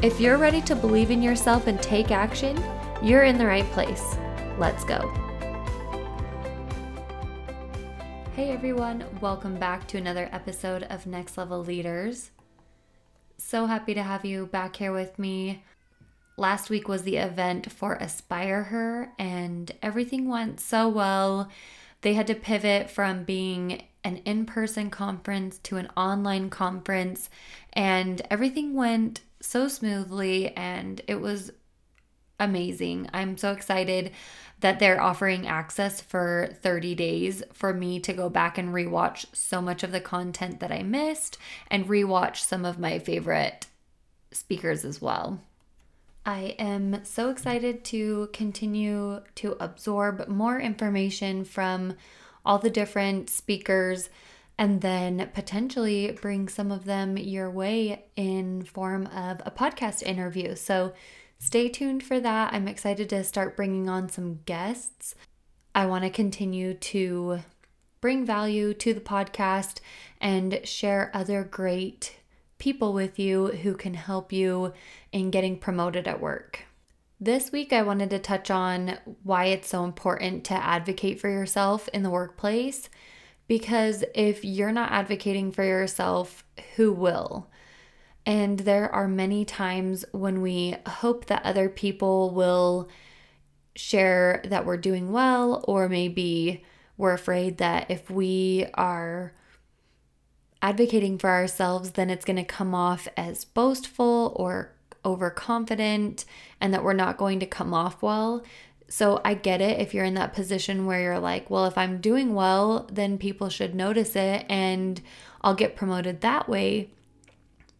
If you're ready to believe in yourself and take action, you're in the right place. Let's go. Hey everyone, welcome back to another episode of Next Level Leaders. So happy to have you back here with me. Last week was the event for Aspire Her, and everything went so well. They had to pivot from being an in person conference to an online conference, and everything went so smoothly and it was amazing. I'm so excited that they're offering access for 30 days for me to go back and rewatch so much of the content that I missed and rewatch some of my favorite speakers as well. I am so excited to continue to absorb more information from all the different speakers and then potentially bring some of them your way in form of a podcast interview. So stay tuned for that. I'm excited to start bringing on some guests. I want to continue to bring value to the podcast and share other great people with you who can help you in getting promoted at work. This week, I wanted to touch on why it's so important to advocate for yourself in the workplace because if you're not advocating for yourself, who will? And there are many times when we hope that other people will share that we're doing well, or maybe we're afraid that if we are advocating for ourselves, then it's going to come off as boastful or overconfident and that we're not going to come off well. So I get it if you're in that position where you're like, well, if I'm doing well, then people should notice it and I'll get promoted that way.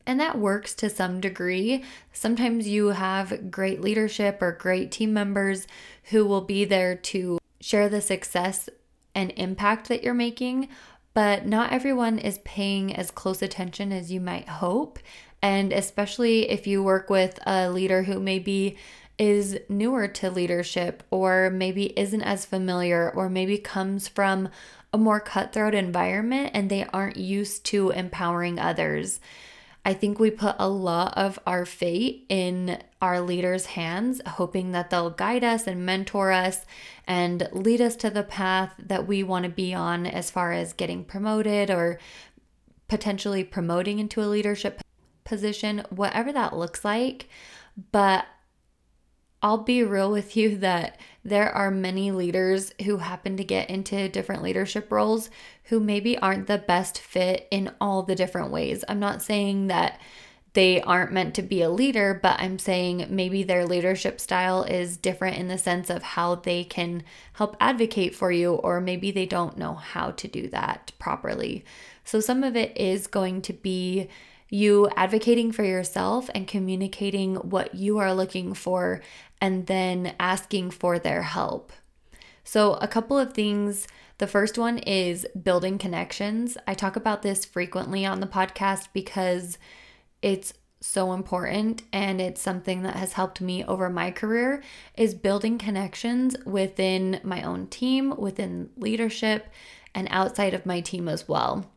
And that works to some degree. Sometimes you have great leadership or great team members who will be there to share the success and impact that you're making, but not everyone is paying as close attention as you might hope. And especially if you work with a leader who maybe is newer to leadership or maybe isn't as familiar or maybe comes from a more cutthroat environment and they aren't used to empowering others. I think we put a lot of our fate in our leaders' hands, hoping that they'll guide us and mentor us and lead us to the path that we want to be on as far as getting promoted or potentially promoting into a leadership position, whatever that looks like. But I'll be real with you that there are many leaders who happen to get into different leadership roles who maybe aren't the best fit in all the different ways. I'm not saying that they aren't meant to be a leader, but I'm saying maybe their leadership style is different in the sense of how they can help advocate for you, or maybe they don't know how to do that properly. So some of it is going to be you advocating for yourself and communicating what you are looking for and then asking for their help. So, a couple of things. The first one is building connections. I talk about this frequently on the podcast because it's so important and it's something that has helped me over my career is building connections within my own team, within leadership, and outside of my team as well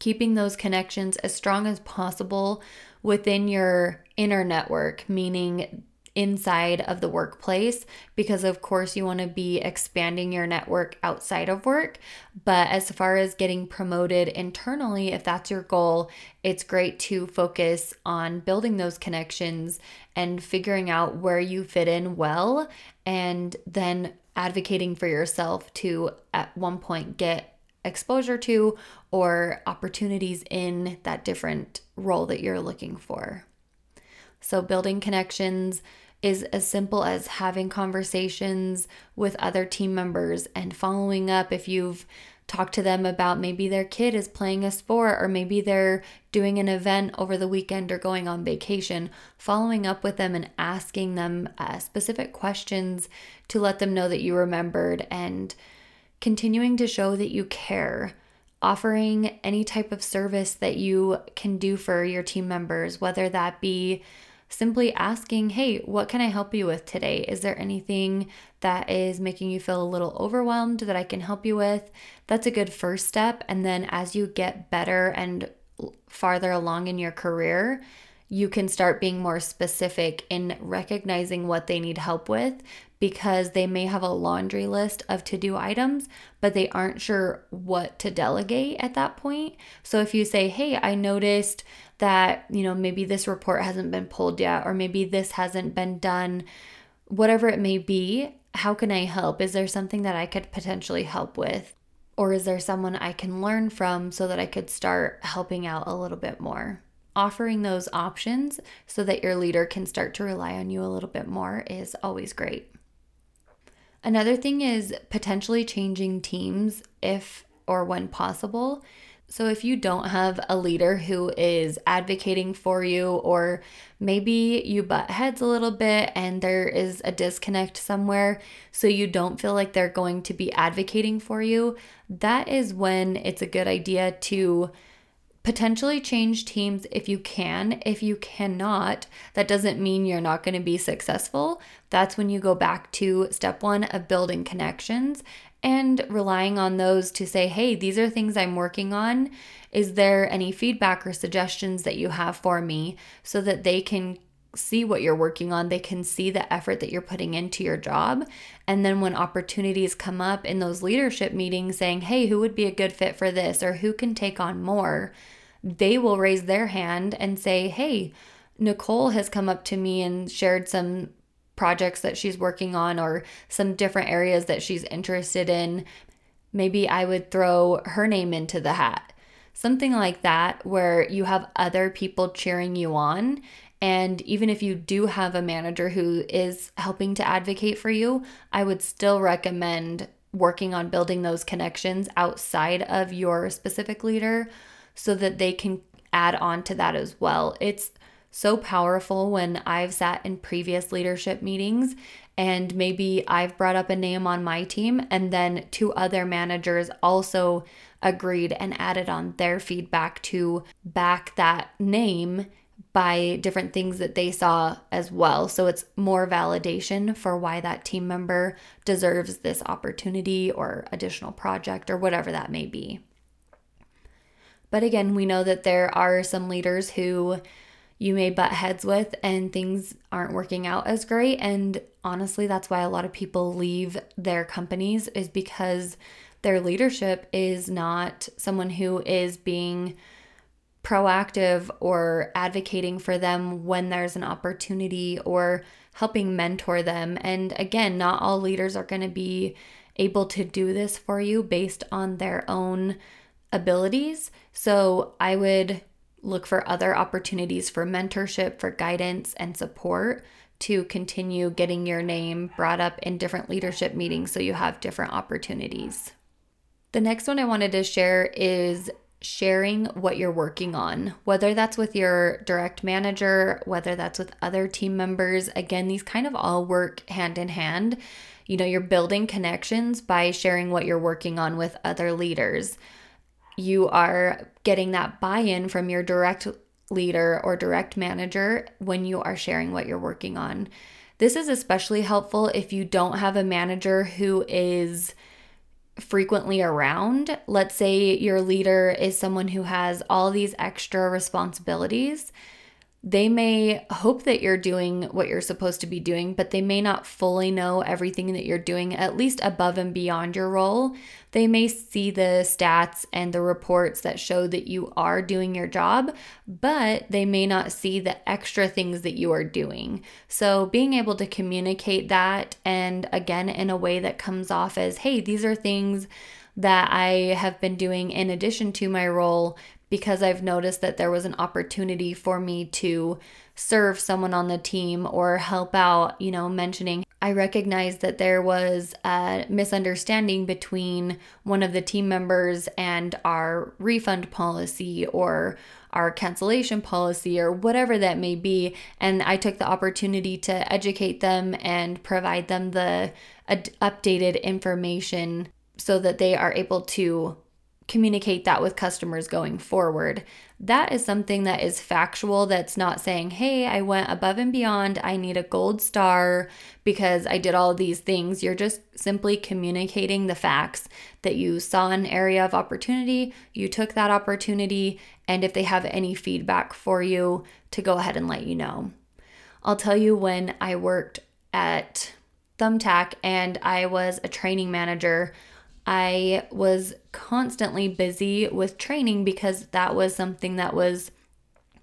keeping those connections as strong as possible within your inner network, meaning inside of the workplace because of course you want to be expanding your network outside of work but as far as getting promoted internally if that's your goal it's great to focus on building those connections and figuring out where you fit in well and then advocating for yourself to at one point get exposure to or opportunities in that different role that you're looking for. So, building connections is as simple as having conversations with other team members and following up if you've talked to them about maybe their kid is playing a sport or maybe they're doing an event over the weekend or going on vacation, following up with them and asking them uh, specific questions to let them know that you remembered and continuing to show that you care. Offering any type of service that you can do for your team members, whether that be simply asking, Hey, what can I help you with today? Is there anything that is making you feel a little overwhelmed that I can help you with? That's a good first step. And then as you get better and farther along in your career, you can start being more specific in recognizing what they need help with because they may have a laundry list of to do items, but they aren't sure what to delegate at that point. So if you say, Hey, I noticed that, you know, maybe this report hasn't been pulled yet, or maybe this hasn't been done, whatever it may be, how can I help? Is there something that I could potentially help with? Or is there someone I can learn from so that I could start helping out a little bit more? Offering those options so that your leader can start to rely on you a little bit more is always great. Another thing is potentially changing teams if or when possible. So, if you don't have a leader who is advocating for you, or maybe you butt heads a little bit and there is a disconnect somewhere, so you don't feel like they're going to be advocating for you, that is when it's a good idea to potentially change teams if you can. If you cannot, that doesn't mean you're not going to be successful. That's when you go back to step one of building connections and relying on those to say, hey, these are things I'm working on. Is there any feedback or suggestions that you have for me so that they can see what you're working on? They can see the effort that you're putting into your job. And then when opportunities come up in those leadership meetings saying, hey, who would be a good fit for this or who can take on more, they will raise their hand and say, hey, Nicole has come up to me and shared some projects that she's working on or some different areas that she's interested in, maybe I would throw her name into the hat. Something like that, where you have other people cheering you on. And even if you do have a manager who is helping to advocate for you, I would still recommend working on building those connections outside of your specific leader so that they can add on to that as well. It's so powerful when I've sat in previous leadership meetings and maybe I've brought up a name on my team and then two other managers also agreed and added on their feedback to back that name by different things that they saw as well. So it's more validation for why that team member deserves this opportunity or additional project or whatever that may be. But again, we know that there are some leaders who you may butt heads with and things aren't working out as great. And honestly, that's why a lot of people leave their companies, is because their leadership is not someone who is being proactive or advocating for them when there's an opportunity or helping mentor them. And again, not all leaders are going to be able to do this for you based on their own abilities. So I would look for other opportunities for mentorship, for guidance, and support to continue getting your name brought up in different leadership meetings so you have different opportunities. The next one I wanted to share is sharing what you're working on, whether that's with your direct manager, whether that's with other team members. Again, these kind of all work hand in hand. You know, you're building connections by sharing what you're working on with other leaders you are getting that buy in from your direct leader or direct manager when you are sharing what you're working on. This is especially helpful if you don't have a manager who is frequently around. Let's say your leader is someone who has all these extra responsibilities they may hope that you're doing what you're supposed to be doing, but they may not fully know everything that you're doing, at least above and beyond your role. They may see the stats and the reports that show that you are doing your job, but they may not see the extra things that you are doing. So, being able to communicate that, and again, in a way that comes off as, hey, these are things that I have been doing in addition to my role because I've noticed that there was an opportunity for me to serve someone on the team or help out, you know, mentioning I recognized that there was a misunderstanding between one of the team members and our refund policy or our cancellation policy or whatever that may be. And I took the opportunity to educate them and provide them the ad- updated information so that they are able to communicate that with customers going forward. That is something that is factual, that's not saying, hey, I went above and beyond, I need a gold star because I did all these things. You're just simply communicating the facts that you saw an area of opportunity, you took that opportunity, and if they have any feedback for you, to go ahead and let you know. I'll tell you when I worked at Thumbtack and I was a training manager I was constantly busy with training because that was something that was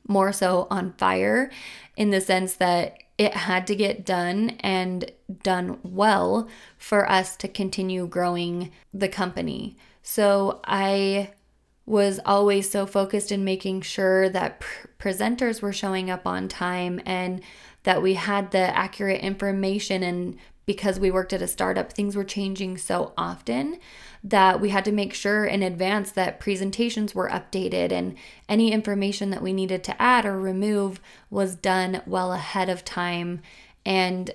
more so on fire in the sense that it had to get done and done well for us to continue growing the company. So I was always so focused in making sure that pr- presenters were showing up on time and that we had the accurate information and because we worked at a startup, things were changing so often that we had to make sure in advance that presentations were updated and any information that we needed to add or remove was done well ahead of time. And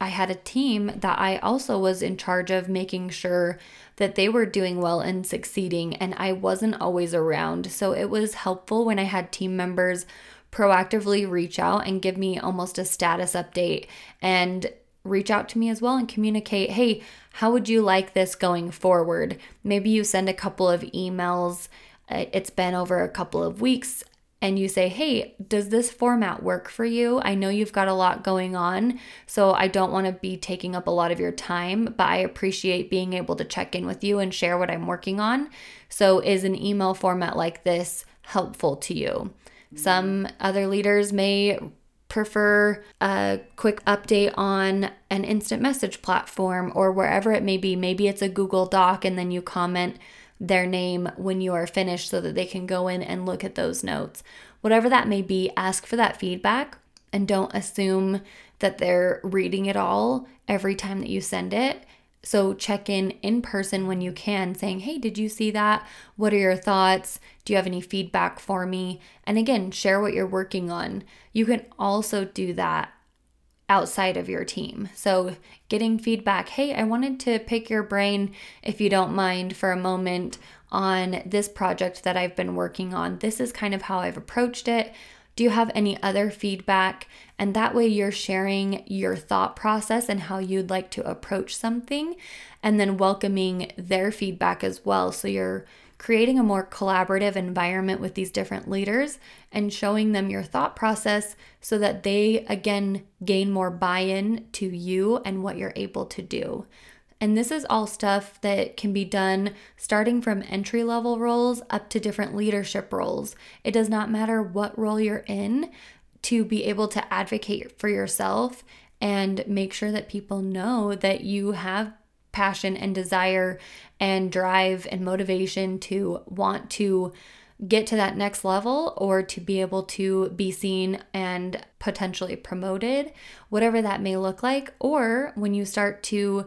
I had a team that I also was in charge of making sure that they were doing well and succeeding, and I wasn't always around. So it was helpful when I had team members proactively reach out and give me almost a status update and reach out to me as well and communicate hey, how would you like this going forward? Maybe you send a couple of emails, uh, it's been over a couple of weeks, and you say, hey, does this format work for you? I know you've got a lot going on, so I don't want to be taking up a lot of your time, but I appreciate being able to check in with you and share what I'm working on. So, is an email format like this helpful to you? Some other leaders may prefer a quick update on an instant message platform or wherever it may be. Maybe it's a Google Doc and then you comment their name when you are finished so that they can go in and look at those notes. Whatever that may be, ask for that feedback and don't assume that they're reading it all every time that you send it. So check in in person when you can, saying, Hey, did you see that? What are your thoughts? Do you have any feedback for me? And again, share what you're working on. You can also do that outside of your team. So, getting feedback hey, I wanted to pick your brain, if you don't mind, for a moment on this project that I've been working on. This is kind of how I've approached it. Do you have any other feedback? And that way you're sharing your thought process and how you'd like to approach something, and then welcoming their feedback as well. So you're creating a more collaborative environment with these different leaders and showing them your thought process so that they again gain more buy in to you and what you're able to do. And this is all stuff that can be done starting from entry level roles up to different leadership roles. It does not matter what role you're in to be able to advocate for yourself and make sure that people know that you have passion and desire and drive and motivation to want to get to that next level or to be able to be seen and potentially promoted, whatever that may look like. Or when you start to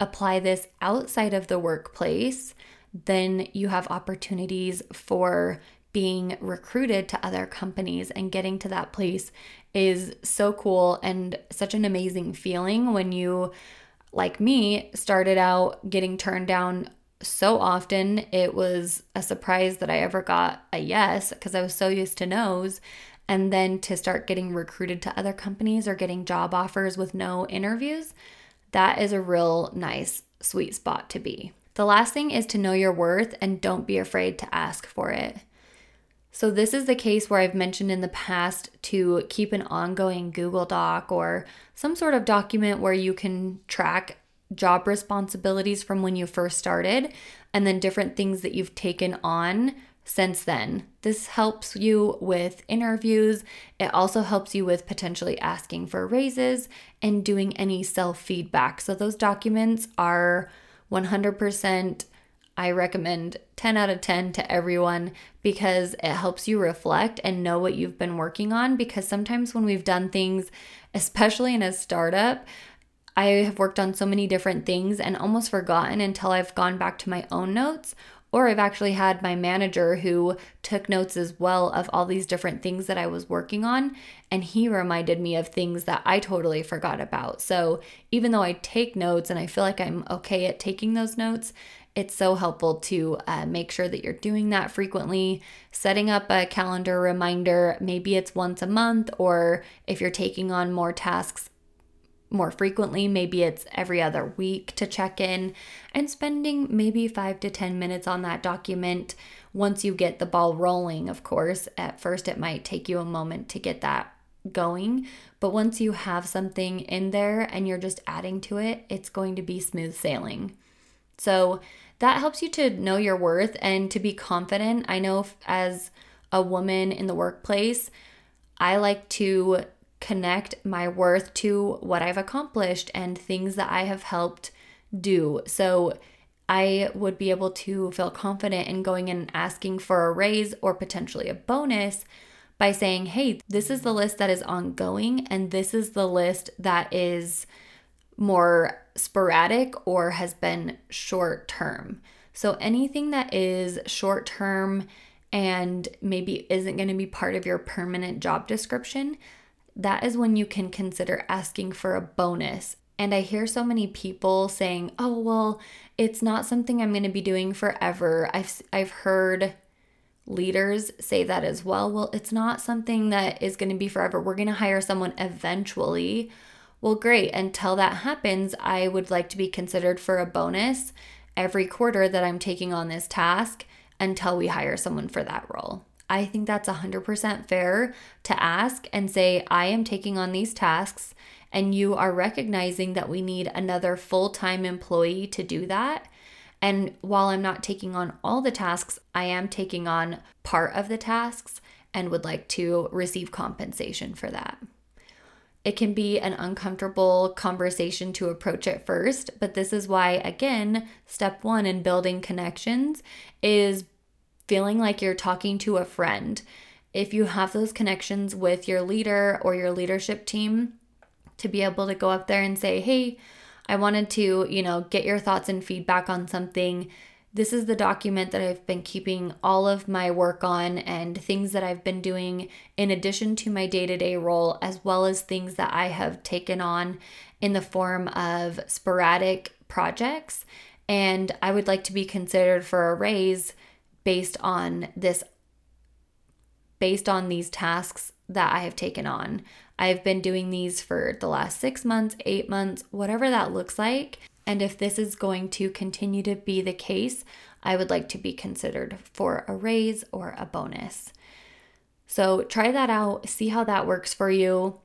apply this outside of the workplace, then you have opportunities for being recruited to other companies and getting to that place is so cool and such an amazing feeling when you like me started out getting turned down so often. It was a surprise that I ever got a yes because I was so used to no's. And then to start getting recruited to other companies or getting job offers with no interviews that is a real nice, sweet spot to be. The last thing is to know your worth and don't be afraid to ask for it. So, this is the case where I've mentioned in the past to keep an ongoing Google Doc or some sort of document where you can track job responsibilities from when you first started and then different things that you've taken on since then. This helps you with interviews. It also helps you with potentially asking for raises and doing any self feedback. So, those documents are 100%. I recommend 10 out of 10 to everyone because it helps you reflect and know what you've been working on. Because sometimes when we've done things, especially in a startup, I have worked on so many different things and almost forgotten until I've gone back to my own notes. Or I've actually had my manager who took notes as well of all these different things that I was working on. And he reminded me of things that I totally forgot about. So even though I take notes and I feel like I'm okay at taking those notes, it's so helpful to uh, make sure that you're doing that frequently, setting up a calendar reminder. Maybe it's once a month, or if you're taking on more tasks more frequently, maybe it's every other week to check in, and spending maybe five to 10 minutes on that document once you get the ball rolling. Of course, at first it might take you a moment to get that going, but once you have something in there and you're just adding to it, it's going to be smooth sailing. So, that helps you to know your worth and to be confident. I know as a woman in the workplace, I like to connect my worth to what I've accomplished and things that I have helped do. So I would be able to feel confident in going in and asking for a raise or potentially a bonus by saying, hey, this is the list that is ongoing, and this is the list that is more sporadic or has been short term. So anything that is short term and maybe isn't going to be part of your permanent job description, that is when you can consider asking for a bonus. And I hear so many people saying, "Oh, well, it's not something I'm going to be doing forever." I've I've heard leaders say that as well. Well, it's not something that is going to be forever. We're going to hire someone eventually. Well, great. Until that happens, I would like to be considered for a bonus every quarter that I'm taking on this task until we hire someone for that role. I think that's 100% fair to ask and say, I am taking on these tasks, and you are recognizing that we need another full time employee to do that. And while I'm not taking on all the tasks, I am taking on part of the tasks and would like to receive compensation for that. It can be an uncomfortable conversation to approach at first, but this is why, again, step one in building connections is feeling like you're talking to a friend. If you have those connections with your leader or your leadership team, to be able to go up there and say, hey, I wanted to, you know, get your thoughts and feedback on something. This is the document that I've been keeping all of my work on and things that I've been doing in addition to my day to day role, as well as things that I have taken on in the form of sporadic projects. And I would like to be considered for a raise based on this based on these tasks that I have taken on. I've been doing these for the last 6 months, 8 months, whatever that looks like. And if this is going to continue to be the case, I would like to be considered for a raise or a bonus. So try that out, see how that works for you.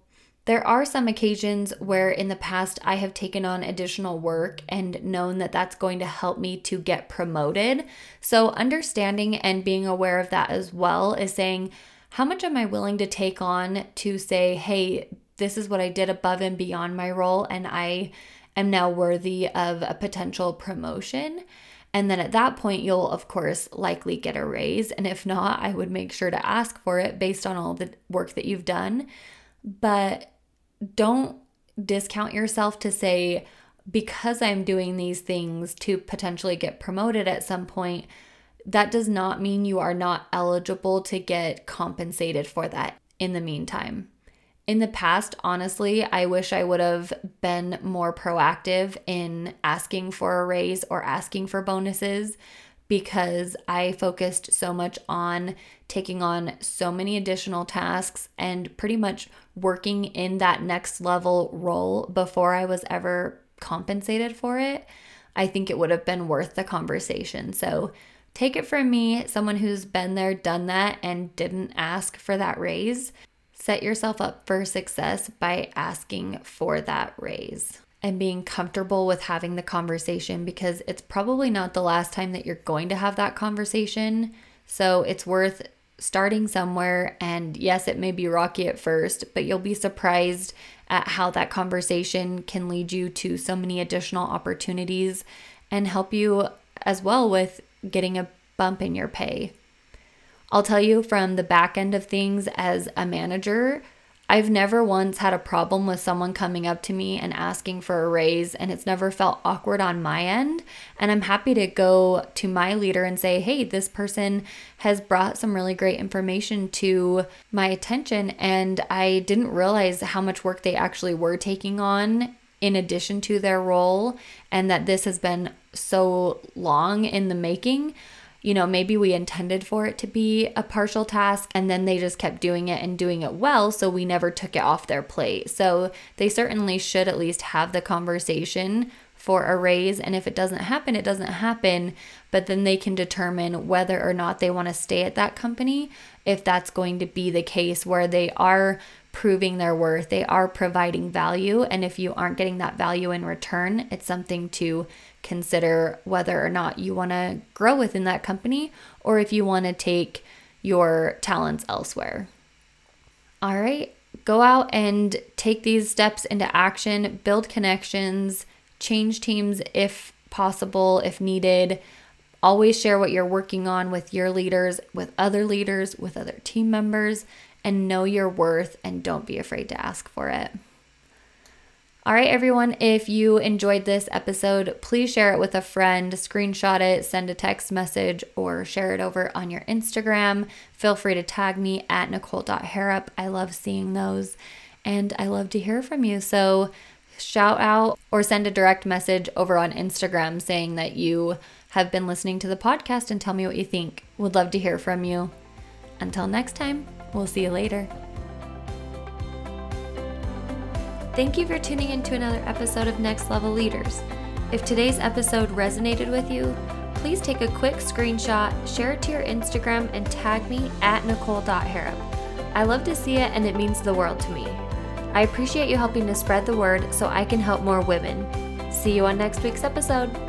There are some occasions where in the past I have taken on additional work and known that that's going to help me to get promoted. So, understanding and being aware of that as well is saying, how much am I willing to take on to say, hey, this is what I did above and beyond my role, and I am now worthy of a potential promotion? And then at that point, you'll of course likely get a raise. And if not, I would make sure to ask for it based on all the work that you've done. But don't discount yourself to say, because I'm doing these things to potentially get promoted at some point, that does not mean you are not eligible to get compensated for that in the meantime. In the past, honestly, I wish I would have been more proactive in asking for a raise or asking for bonuses because I focused so much on taking on so many additional tasks and pretty much working in that next level role before I was ever compensated for it. I think it would have been worth the conversation. So, take it from me, someone who's been there, done that, and didn't ask for that raise. Set yourself up for success by asking for that raise and being comfortable with having the conversation because it's probably not the last time that you're going to have that conversation. So it's worth starting somewhere. And yes, it may be rocky at first, but you'll be surprised at how that conversation can lead you to so many additional opportunities and help you as well with getting a bump in your pay. I'll tell you from the back end of things as a manager, I've never once had a problem with someone coming up to me and asking for a raise, and it's never felt awkward on my end. And I'm happy to go to my leader and say, hey, this person has brought some really great information to my attention, and I didn't realize how much work they actually were taking on in addition to their role, and that this has been so long in the making you know, maybe we intended for it to be a partial task and then they just kept doing it and doing it well. So we never took it off their plate. So they certainly should at least have the conversation for a raise. And if it doesn't happen, it doesn't happen. But then they can determine whether or not they want to stay at that company, if that's going to be the case where they are proving their worth, they are providing value. And if you aren't getting that value in return, it's something to consider whether or not you want to grow within that company or if you want to take your talents elsewhere. All right, go out and take these steps into action, build connections, change teams if possible, if needed. Always share what you're working on with your leaders, with other leaders, with other team members, and know your worth and don't be afraid to ask for it. All right, everyone, if you enjoyed this episode, please share it with a friend, screenshot it, send a text message, or share it over on your Instagram. Feel free to tag me at nicole.harrop. I love seeing those and I love to hear from you. So shout out or send a direct message over on Instagram saying that you have been listening to the podcast and tell me what you think. Would love to hear from you. Until next time, we'll see you later. Thank you for tuning in to another episode of Next Level Leaders. If today's episode resonated with you, please take a quick screenshot, share it to your Instagram, and tag me at nicole.harrop. I love to see it and it means the world to me. I appreciate you helping to spread the word so I can help more women. See you on next week's episode.